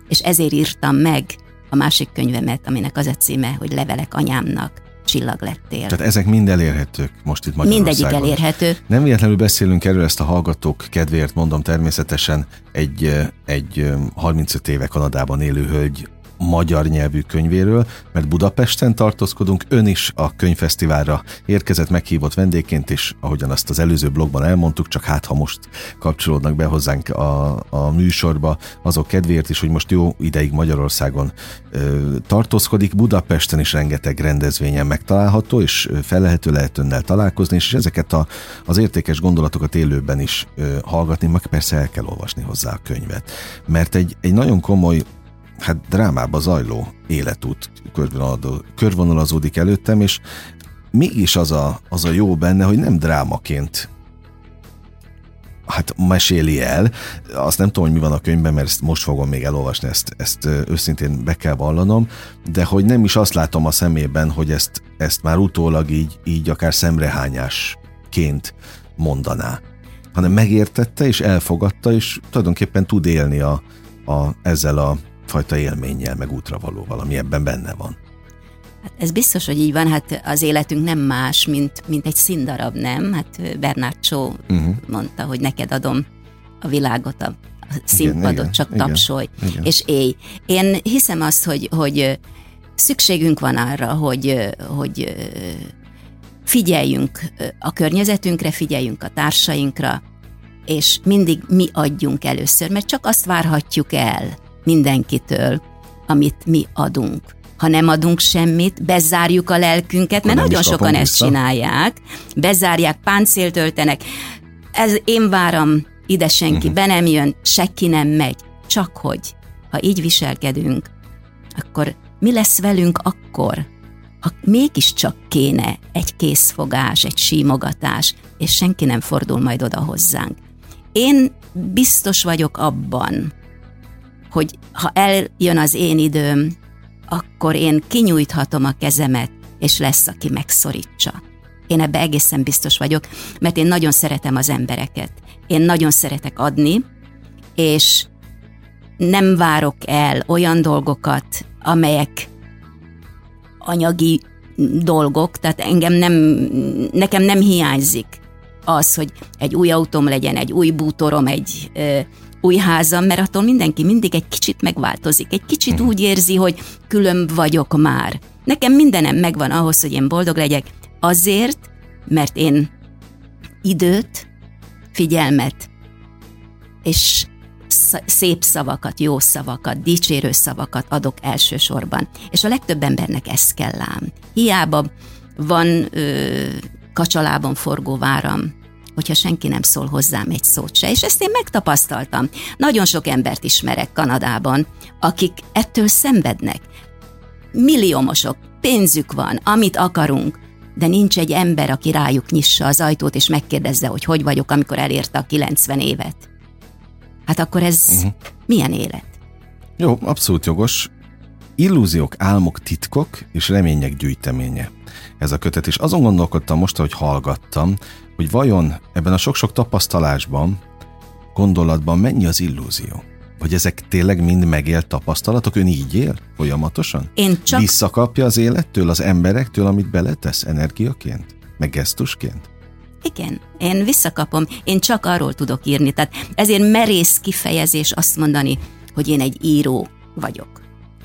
És ezért írtam meg a másik könyvemet, aminek az a címe, hogy Levelek anyámnak, csillag lettél. Tehát ezek mind elérhetők most itt Magyarországon. Mindegyik elérhető. Nem véletlenül beszélünk erről, ezt a hallgatók kedvéért mondom természetesen, egy, egy eh, 35 éve Kanadában élő hölgy magyar nyelvű könyvéről, mert Budapesten tartózkodunk, ön is a könyvfesztiválra érkezett meghívott vendégként, és ahogyan azt az előző blogban elmondtuk, csak hát ha most kapcsolódnak be hozzánk a, a műsorba, azok kedvéért is, hogy most jó ideig Magyarországon ö, tartózkodik, Budapesten is rengeteg rendezvényen megtalálható, és ö, fel lehető lehet önnel találkozni, és ezeket a, az értékes gondolatokat élőben is ö, hallgatni, meg persze el kell olvasni hozzá a könyvet. Mert egy, egy nagyon komoly hát drámába zajló életút körvonalazó- körvonalazódik előttem, és mégis az a, az a jó benne, hogy nem drámaként hát meséli el. Azt nem tudom, hogy mi van a könyvben, mert ezt most fogom még elolvasni, ezt, ezt őszintén be kell vallanom, de hogy nem is azt látom a szemében, hogy ezt, ezt már utólag így, így akár szemrehányásként mondaná, hanem megértette és elfogadta, és tulajdonképpen tud élni a, a, ezzel a fajta élménnyel, meg útravalóval, ami ebben benne van. Hát ez biztos, hogy így van, hát az életünk nem más, mint, mint egy színdarab, nem? Hát Bernard Shaw uh-huh. mondta, hogy neked adom a világot, a, a színpadot, igen, csak igen, tapsolj, igen. és élj. Én hiszem azt, hogy, hogy szükségünk van arra, hogy, hogy figyeljünk a környezetünkre, figyeljünk a társainkra, és mindig mi adjunk először, mert csak azt várhatjuk el mindenkitől, amit mi adunk ha nem adunk semmit, bezárjuk a lelkünket, mert nagyon sokan ezt vissza. csinálják, bezárják, páncélt öltenek, ez én várom, ide senki uh-huh. be nem jön, senki nem megy, csak hogy, ha így viselkedünk, akkor mi lesz velünk akkor, ha mégiscsak kéne egy készfogás, egy símogatás, és senki nem fordul majd oda hozzánk. Én biztos vagyok abban, hogy ha eljön az én időm, akkor én kinyújthatom a kezemet, és lesz, aki megszorítsa. Én ebbe egészen biztos vagyok, mert én nagyon szeretem az embereket. Én nagyon szeretek adni, és nem várok el olyan dolgokat, amelyek anyagi dolgok, tehát engem nem, nekem nem hiányzik az, hogy egy új autóm legyen, egy új bútorom, egy új házam, mert attól mindenki mindig egy kicsit megváltozik, egy kicsit uh-huh. úgy érzi, hogy külön vagyok már. Nekem mindenem megvan ahhoz, hogy én boldog legyek, azért, mert én időt, figyelmet és szép szavakat, jó szavakat, dicsérő szavakat adok elsősorban. És a legtöbb embernek ez kell ám. Hiába van ö, kacsalában forgó váram, hogyha senki nem szól hozzám egy szót se. És ezt én megtapasztaltam. Nagyon sok embert ismerek Kanadában, akik ettől szenvednek. Milliómosok, pénzük van, amit akarunk, de nincs egy ember, aki rájuk nyissa az ajtót, és megkérdezze, hogy hogy vagyok, amikor elérte a 90 évet. Hát akkor ez uh-huh. milyen élet? Jó, abszolút jogos. Illúziók, álmok, titkok és remények gyűjteménye. Ez a kötet, és azon gondolkodtam most, hogy hallgattam, hogy vajon ebben a sok-sok tapasztalásban, gondolatban mennyi az illúzió? Hogy ezek tényleg mind megélt tapasztalatok? Ön így él folyamatosan? Én csak... Visszakapja az élettől, az emberektől, amit beletesz energiaként? Meg gesztusként? Igen, én visszakapom, én csak arról tudok írni. Tehát ezért merész kifejezés azt mondani, hogy én egy író vagyok.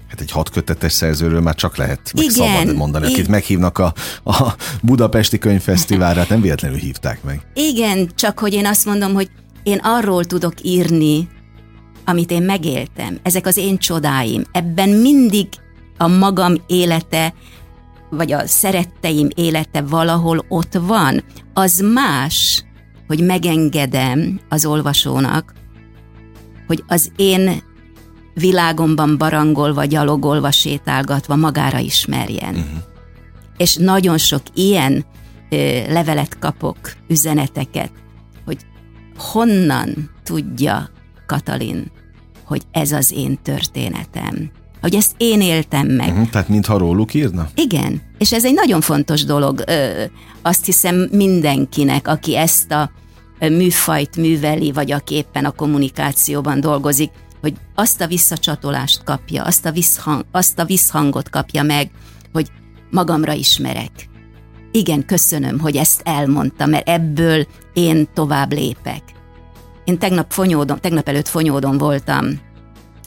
Hát egy hatkötetes szerzőről már csak lehet meg Igen, szabad mondani, akit igen. meghívnak a, a Budapesti Könyvfesztiválra, hát nem véletlenül hívták meg. Igen, csak hogy én azt mondom, hogy én arról tudok írni, amit én megéltem. Ezek az én csodáim. Ebben mindig a magam élete, vagy a szeretteim élete valahol ott van. Az más, hogy megengedem az olvasónak, hogy az én világomban barangolva, gyalogolva, sétálgatva magára ismerjen. Uh-huh. És nagyon sok ilyen ö, levelet kapok, üzeneteket, hogy honnan tudja Katalin, hogy ez az én történetem. Hogy ezt én éltem meg. Uh-huh, tehát mintha róluk írna? Igen, és ez egy nagyon fontos dolog. Ö, azt hiszem mindenkinek, aki ezt a műfajt műveli, vagy aki éppen a kommunikációban dolgozik, hogy azt a visszacsatolást kapja, azt a, visszhang, azt a visszhangot kapja meg, hogy magamra ismerek. Igen, köszönöm, hogy ezt elmondta, mert ebből én tovább lépek. Én tegnap, fonyódom, tegnap előtt fonyódon voltam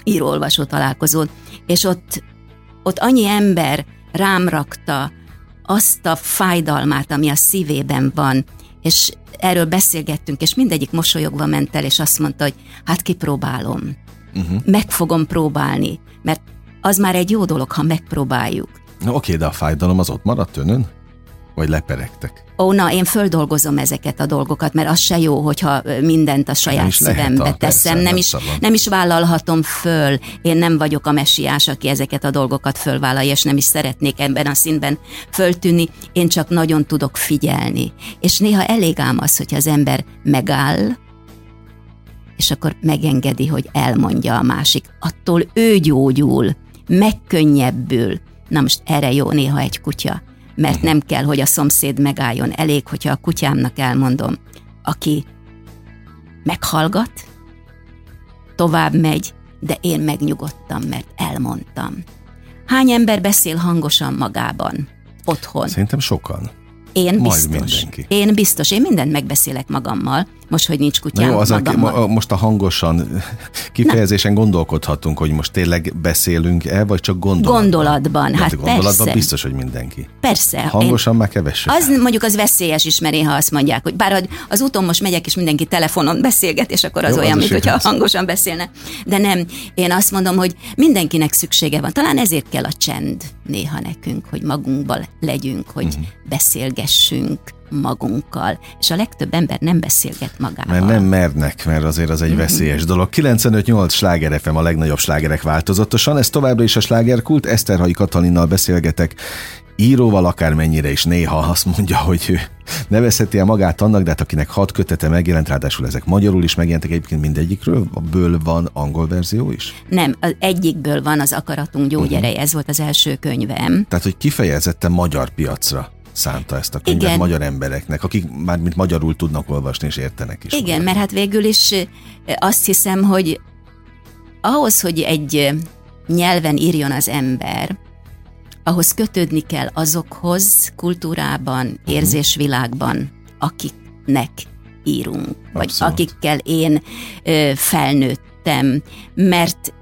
író-olvasó találkozón, és ott, ott annyi ember rám rakta azt a fájdalmát, ami a szívében van, és erről beszélgettünk, és mindegyik mosolyogva ment el, és azt mondta, hogy hát kipróbálom uh-huh. meg fogom próbálni, mert az már egy jó dolog, ha megpróbáljuk. Na oké, de a fájdalom az ott maradt önön? Vagy leperegtek? Ó, na, én földolgozom ezeket a dolgokat, mert az se jó, hogyha mindent a saját nem szívembe a, teszem. Persze, nem, is, nem is vállalhatom föl. Én nem vagyok a messiás, aki ezeket a dolgokat fölvállalja, és nem is szeretnék ebben a színben föltűnni. Én csak nagyon tudok figyelni. És néha elég ám az, hogyha az ember megáll, és akkor megengedi, hogy elmondja a másik. Attól ő gyógyul, megkönnyebbül. Na most erre jó néha egy kutya, mert nem kell, hogy a szomszéd megálljon. Elég, hogyha a kutyámnak elmondom, aki meghallgat, tovább megy, de én megnyugodtam, mert elmondtam. Hány ember beszél hangosan magában, otthon? Szerintem sokan. Én biztos. Én biztos. Én mindent megbeszélek magammal, most, hogy nincs Na kutyám jó, az a, most a hangosan kifejezésen gondolkodhatunk, hogy most tényleg beszélünk-e, vagy csak gondolatban? Gondolatban, hát gondolatban persze. biztos, hogy mindenki. Persze. Hangosan már kevesebb. Az mondjuk az veszélyes is, mert néha azt mondják, hogy bár az úton most megyek, és mindenki telefonon beszélget, és akkor az Jó, az olyan, is mint hogyha igaz. hangosan beszélne. De nem, én azt mondom, hogy mindenkinek szüksége van. Talán ezért kell a csend néha nekünk, hogy magunkban legyünk, hogy Mhm. beszélgessünk magunkkal. És a legtöbb ember nem beszélget magával. Mert nem mernek, mert azért az egy veszélyes dolog. 95-8 sláger FM a legnagyobb slágerek változatosan. Ez továbbra is a slágerkult. Eszterhai Katalinnal beszélgetek. Íróval akármennyire is néha azt mondja, hogy ő nevezheti el magát annak, de hát akinek hat kötete megjelent, ráadásul ezek magyarul is megjelentek egyébként mindegyikről, ből van angol verzió is. Nem, az egyikből van az Akaratunk gyógyerei, Mhm. ez volt az első könyvem. Tehát, hogy kifejezetten magyar piacra szánta ezt a könyvet Igen. magyar embereknek, akik már mint magyarul tudnak olvasni és értenek is. Igen, magyarul. mert hát végül is azt hiszem, hogy ahhoz, hogy egy nyelven írjon az ember, ahhoz kötődni kell azokhoz kultúrában, Mhm. érzésvilágban, akiknek írunk, vagy Abszolút. akikkel én ö, felnőttem, mert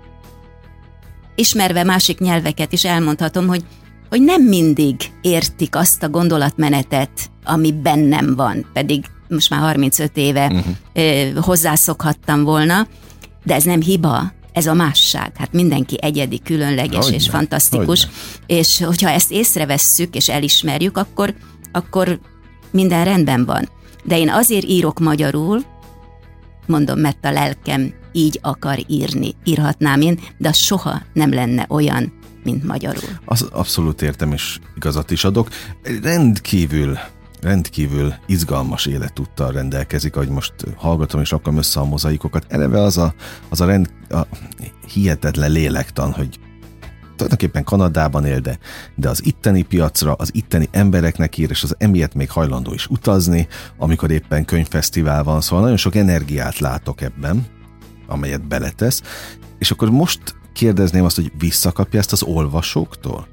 ismerve másik nyelveket is elmondhatom, hogy hogy nem mindig értik azt a gondolatmenetet, ami bennem van, pedig most már 35 éve uh-huh. hozzászokhattam volna, de ez nem hiba, ez a másság. Hát mindenki egyedi, különleges Hogyne, és fantasztikus, hogyne. és hogyha ezt észrevesszük és elismerjük, akkor, akkor minden rendben van. De én azért írok magyarul, mondom, mert a lelkem így akar írni. Írhatnám én, de soha nem lenne olyan, mint magyarul. Az abszolút értem, és igazat is adok. Rendkívül rendkívül izgalmas életúttal rendelkezik, ahogy most hallgatom és rakam össze a mozaikokat. Eleve az a, az a, rend, a hihetetlen lélektan, hogy tulajdonképpen Kanadában él, de, de az itteni piacra, az itteni embereknek ír, és az emiatt még hajlandó is utazni, amikor éppen könyvfesztivál van, szóval nagyon sok energiát látok ebben, amelyet beletesz, és akkor most kérdezném azt, hogy visszakapja ezt az olvasóktól?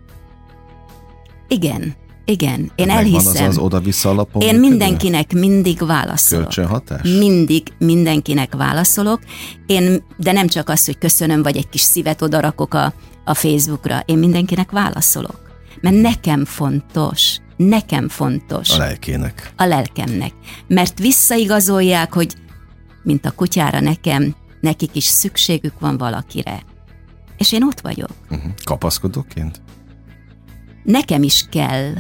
Igen, igen, én Megvan elhiszem. az az oda-vissza alapon? Én működő? mindenkinek mindig válaszolok. Kölcsönhatás? Mindig mindenkinek válaszolok, én, de nem csak az, hogy köszönöm, vagy egy kis szívet odarakok a, a Facebookra, én mindenkinek válaszolok. Mert nekem fontos, nekem fontos A lelkének. a lelkemnek. Mert visszaigazolják, hogy mint a kutyára nekem, nekik is szükségük van valakire. És én ott vagyok. Uh-huh. Kapaszkodóként? Nekem is kell,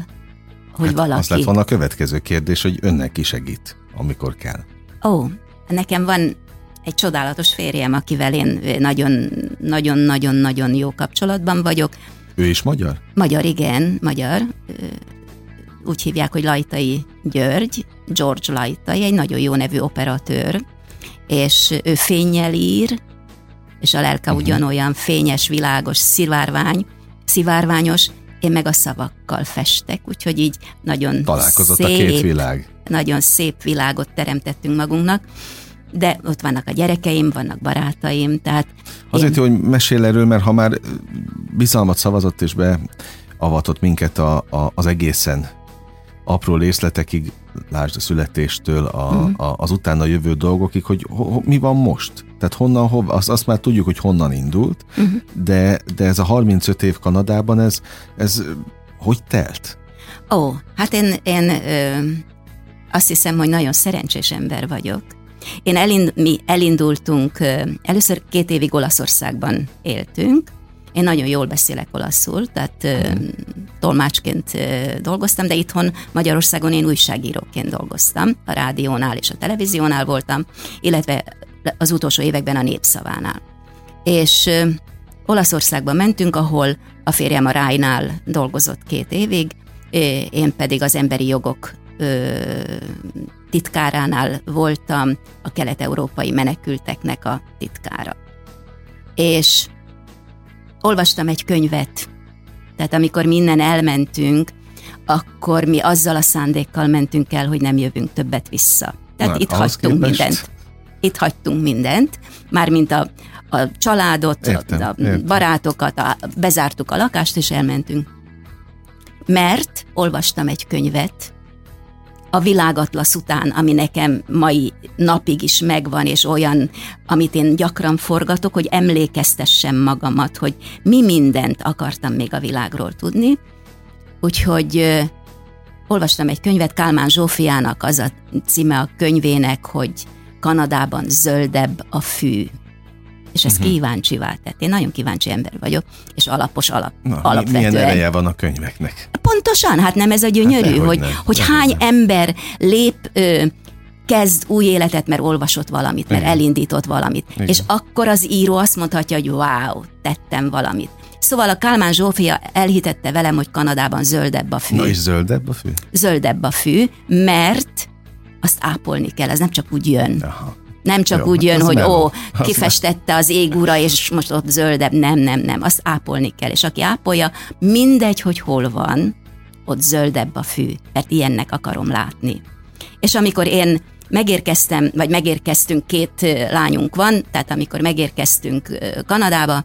hogy Hát valaki... Az lett volna a következő kérdés, hogy önnek ki segít, amikor kell. Ó, nekem van egy csodálatos férjem, akivel én nagyon-nagyon-nagyon-nagyon jó kapcsolatban vagyok. Ő is magyar? Magyar, igen, magyar. Úgy hívják, hogy Lajtai György, George Lajtai, egy nagyon jó nevű operatőr, és ő fényjel ír, és a lelke uh-huh. ugyanolyan fényes, világos, szivárvány, szivárványos, én meg a szavakkal festek, úgyhogy így nagyon Találkozott szép, a két világ. nagyon szép világot teremtettünk magunknak, de ott vannak a gyerekeim, vannak barátaim, tehát Azért jó, hogy mesél erről, mert ha már bizalmat szavazott és beavatott minket a, a, az egészen apró részletekig, lásd a születéstől a, Mhm. a, az utána jövő dolgokig, hogy ho, ho, mi van most? Tehát honnan, hov, azt, azt már tudjuk, hogy honnan indult, Mhm. de, de ez a 35 év Kanadában, ez, ez hogy telt? Ó, hát én, én ö, azt hiszem, hogy nagyon szerencsés ember vagyok. Én elind, mi elindultunk, ö, először két évig Olaszországban éltünk, én nagyon jól beszélek olaszul, tehát ö, tolmácsként ö, dolgoztam, de itthon Magyarországon én újságíróként dolgoztam, a rádiónál és a televíziónál voltam, illetve az utolsó években a Népszavánál. És Olaszországba mentünk, ahol a férjem a Rájnál dolgozott két évig, én pedig az emberi jogok titkáránál voltam, a kelet-európai menekülteknek a titkára. És olvastam egy könyvet, tehát amikor minden elmentünk, akkor mi azzal a szándékkal mentünk el, hogy nem jövünk többet vissza. Tehát Na, itt hagytunk képest... mindent. Itt hagytunk mindent, mármint a, a családot, értem, a, a értem. barátokat, a, bezártuk a lakást, és elmentünk. Mert olvastam egy könyvet, a világatlasz után, ami nekem mai napig is megvan, és olyan, amit én gyakran forgatok, hogy emlékeztessem magamat, hogy mi mindent akartam még a világról tudni. Úgyhogy ö, olvastam egy könyvet Kálmán Zsófiának, az a címe a könyvének, hogy Kanadában zöldebb a fű és ez uh-huh. kíváncsivá tett. Én nagyon kíváncsi ember vagyok, és alapos alap, Na, alapvetően. Milyen ereje van a könyveknek? Pontosan, hát nem ez a gyönyörű, hát hogy, nem, hogy hány nem. ember lép ö, kezd új életet, mert olvasott valamit, mert Igen. elindított valamit. Igen. És akkor az író azt mondhatja, hogy wow, tettem valamit. Szóval a Kálmán Zsófia elhitette velem, hogy Kanadában zöldebb a fű. Na és zöldebb a fű? Zöldebb a fű, mert azt ápolni kell, ez nem csak úgy jön. Aha. Nem csak Jó, úgy jön, hogy ó, kifestette az égúra, és most ott zöldebb. Nem, nem, nem. Azt ápolni kell. És aki ápolja, mindegy, hogy hol van, ott zöldebb a fű, mert ilyennek akarom látni. És amikor én megérkeztem, vagy megérkeztünk, két lányunk van, tehát amikor megérkeztünk Kanadába,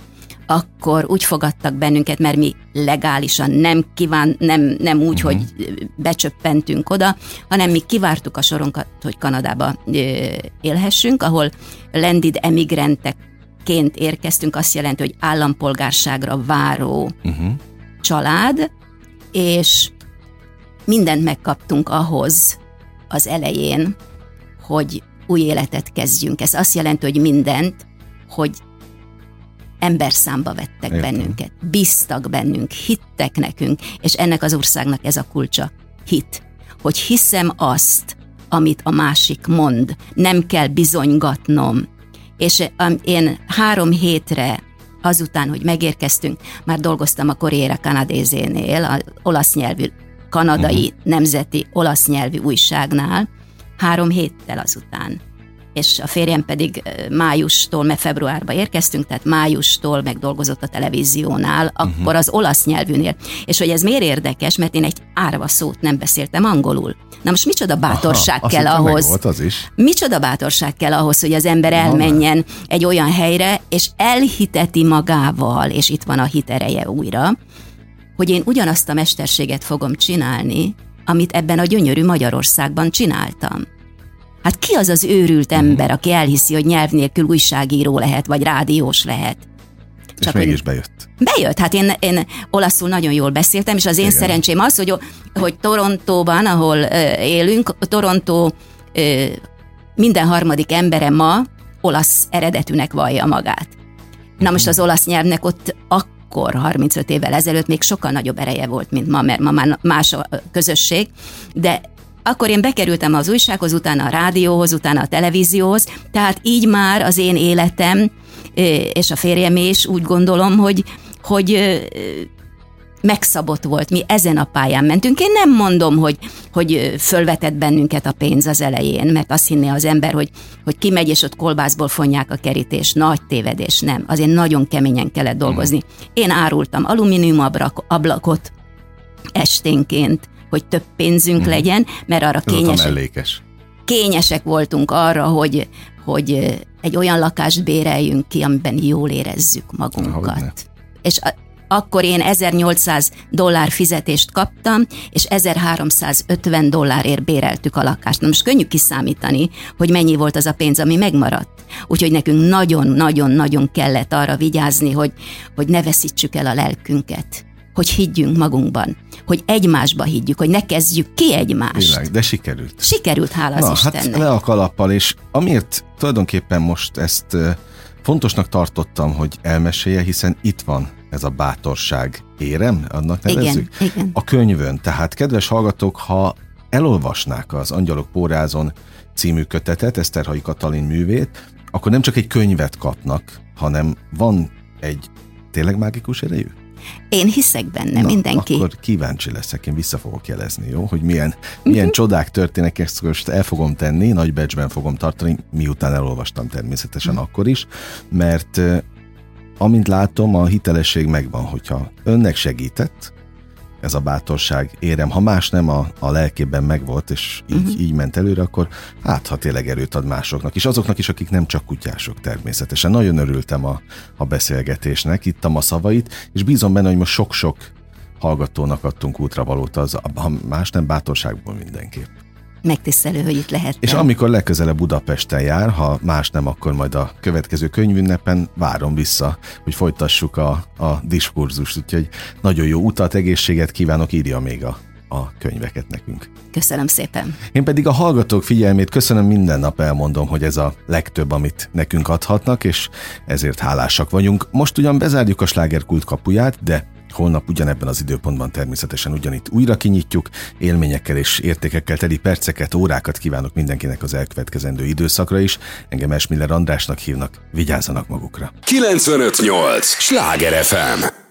akkor úgy fogadtak bennünket, mert mi legálisan nem kíván, nem, nem úgy, uh-huh. hogy becsöppentünk oda, hanem mi kivártuk a sorunkat, hogy Kanadába élhessünk, ahol landed emigrantekként érkeztünk, azt jelenti, hogy állampolgárságra váró uh-huh. család, és mindent megkaptunk ahhoz az elején, hogy új életet kezdjünk. Ez azt jelenti, hogy mindent, hogy ember számba vettek Értem. bennünket, bíztak bennünk, hittek nekünk, és ennek az országnak ez a kulcsa, hit. Hogy hiszem azt, amit a másik mond, nem kell bizonygatnom. És én három hétre azután, hogy megérkeztünk, már dolgoztam a Corriere Canadézénél, az olasz nyelvű, kanadai uh-huh. nemzeti olasz nyelvű újságnál, három héttel azután és a férjem pedig májustól, mert februárba érkeztünk, tehát májustól megdolgozott a televíziónál, uh-huh. akkor az olasz nyelvűnél. És hogy ez miért érdekes, mert én egy árva szót nem beszéltem angolul. Na most micsoda bátorság Aha, kell ahhoz. Volt az is. Micsoda bátorság kell ahhoz, hogy az ember elmenjen egy olyan helyre, és elhiteti magával, és itt van a hit ereje újra, hogy én ugyanazt a mesterséget fogom csinálni, amit ebben a gyönyörű Magyarországban csináltam. Hát ki az az őrült ember, aki elhiszi, hogy nyelv nélkül újságíró lehet, vagy rádiós lehet? Csak és mégis bejött. Bejött, hát én, én olaszul nagyon jól beszéltem, és az én Igen. szerencsém az, hogy, hogy Torontóban, ahol uh, élünk, Torontó uh, minden harmadik embere ma olasz eredetűnek vallja magát. Na most az olasz nyelvnek ott akkor, 35 évvel ezelőtt még sokkal nagyobb ereje volt, mint ma, mert ma már más a közösség, de akkor én bekerültem az újsághoz, utána a rádióhoz, utána a televízióhoz, tehát így már az én életem, és a férjem is úgy gondolom, hogy, hogy megszabott volt, mi ezen a pályán mentünk. Én nem mondom, hogy, hogy fölvetett bennünket a pénz az elején, mert azt hinné az ember, hogy, hogy kimegy, és ott kolbászból fonják a kerítés. Nagy tévedés, nem. Azért nagyon keményen kellett dolgozni. Én árultam alumínium ablakot esténként, hogy több pénzünk hmm. legyen, mert arra kényesek, kényesek voltunk arra, hogy, hogy egy olyan lakást béreljünk ki, amiben jól érezzük magunkat. És a, akkor én 1800 dollár fizetést kaptam, és 1350 dollárért béreltük a lakást. Na most könnyű kiszámítani, hogy mennyi volt az a pénz, ami megmaradt. Úgyhogy nekünk nagyon-nagyon-nagyon kellett arra vigyázni, hogy, hogy ne veszítsük el a lelkünket hogy higgyünk magunkban, hogy egymásba higgyük, hogy ne kezdjük ki egymást. Világ, de sikerült. Sikerült, hála Na, az hát Istennek. le a kalappal, és amiért tulajdonképpen most ezt fontosnak tartottam, hogy elmesélje, hiszen itt van ez a bátorság érem, annak nevezzük? Igen, igen. A könyvön. Tehát, kedves hallgatók, ha elolvasnák az Angyalok Pórázon című kötetet, Eszterhai Katalin művét, akkor nem csak egy könyvet kapnak, hanem van egy tényleg mágikus erejű? Én hiszek benne, Na, mindenki. Akkor kíváncsi leszek, én vissza fogok jelezni, jó? Hogy milyen, milyen uh-huh. csodák történnek, ezt most el fogom tenni, nagy becsben fogom tartani, miután elolvastam természetesen uh-huh. akkor is, mert amint látom, a hitelesség megvan, hogyha önnek segített, ez a bátorság érem. Ha más nem a, a lelkében megvolt, és így, uh-huh. így ment előre, akkor hát ha tényleg erőt ad másoknak, és azoknak is, akik nem csak kutyások természetesen. Nagyon örültem a, a beszélgetésnek, ittam a szavait, és bízom benne, hogy most sok-sok hallgatónak adtunk útravalót, az, ha más nem bátorságból mindenképp megtisztelő, hogy itt lehet. És amikor legközelebb Budapesten jár, ha más nem, akkor majd a következő könyvünnepen várom vissza, hogy folytassuk a, a diskurzust. Úgyhogy nagyon jó utat, egészséget kívánok, írja még a a könyveket nekünk. Köszönöm szépen. Én pedig a hallgatók figyelmét köszönöm, minden nap elmondom, hogy ez a legtöbb, amit nekünk adhatnak, és ezért hálásak vagyunk. Most ugyan bezárjuk a slágerkult kapuját, de Holnap ugyanebben az időpontban természetesen ugyanitt újra kinyitjuk, élményekkel és értékekkel teli perceket, órákat kívánok mindenkinek az elkövetkezendő időszakra is. Engem Esmiller Andrásnak hívnak, vigyázzanak magukra. 958! Sláger FM!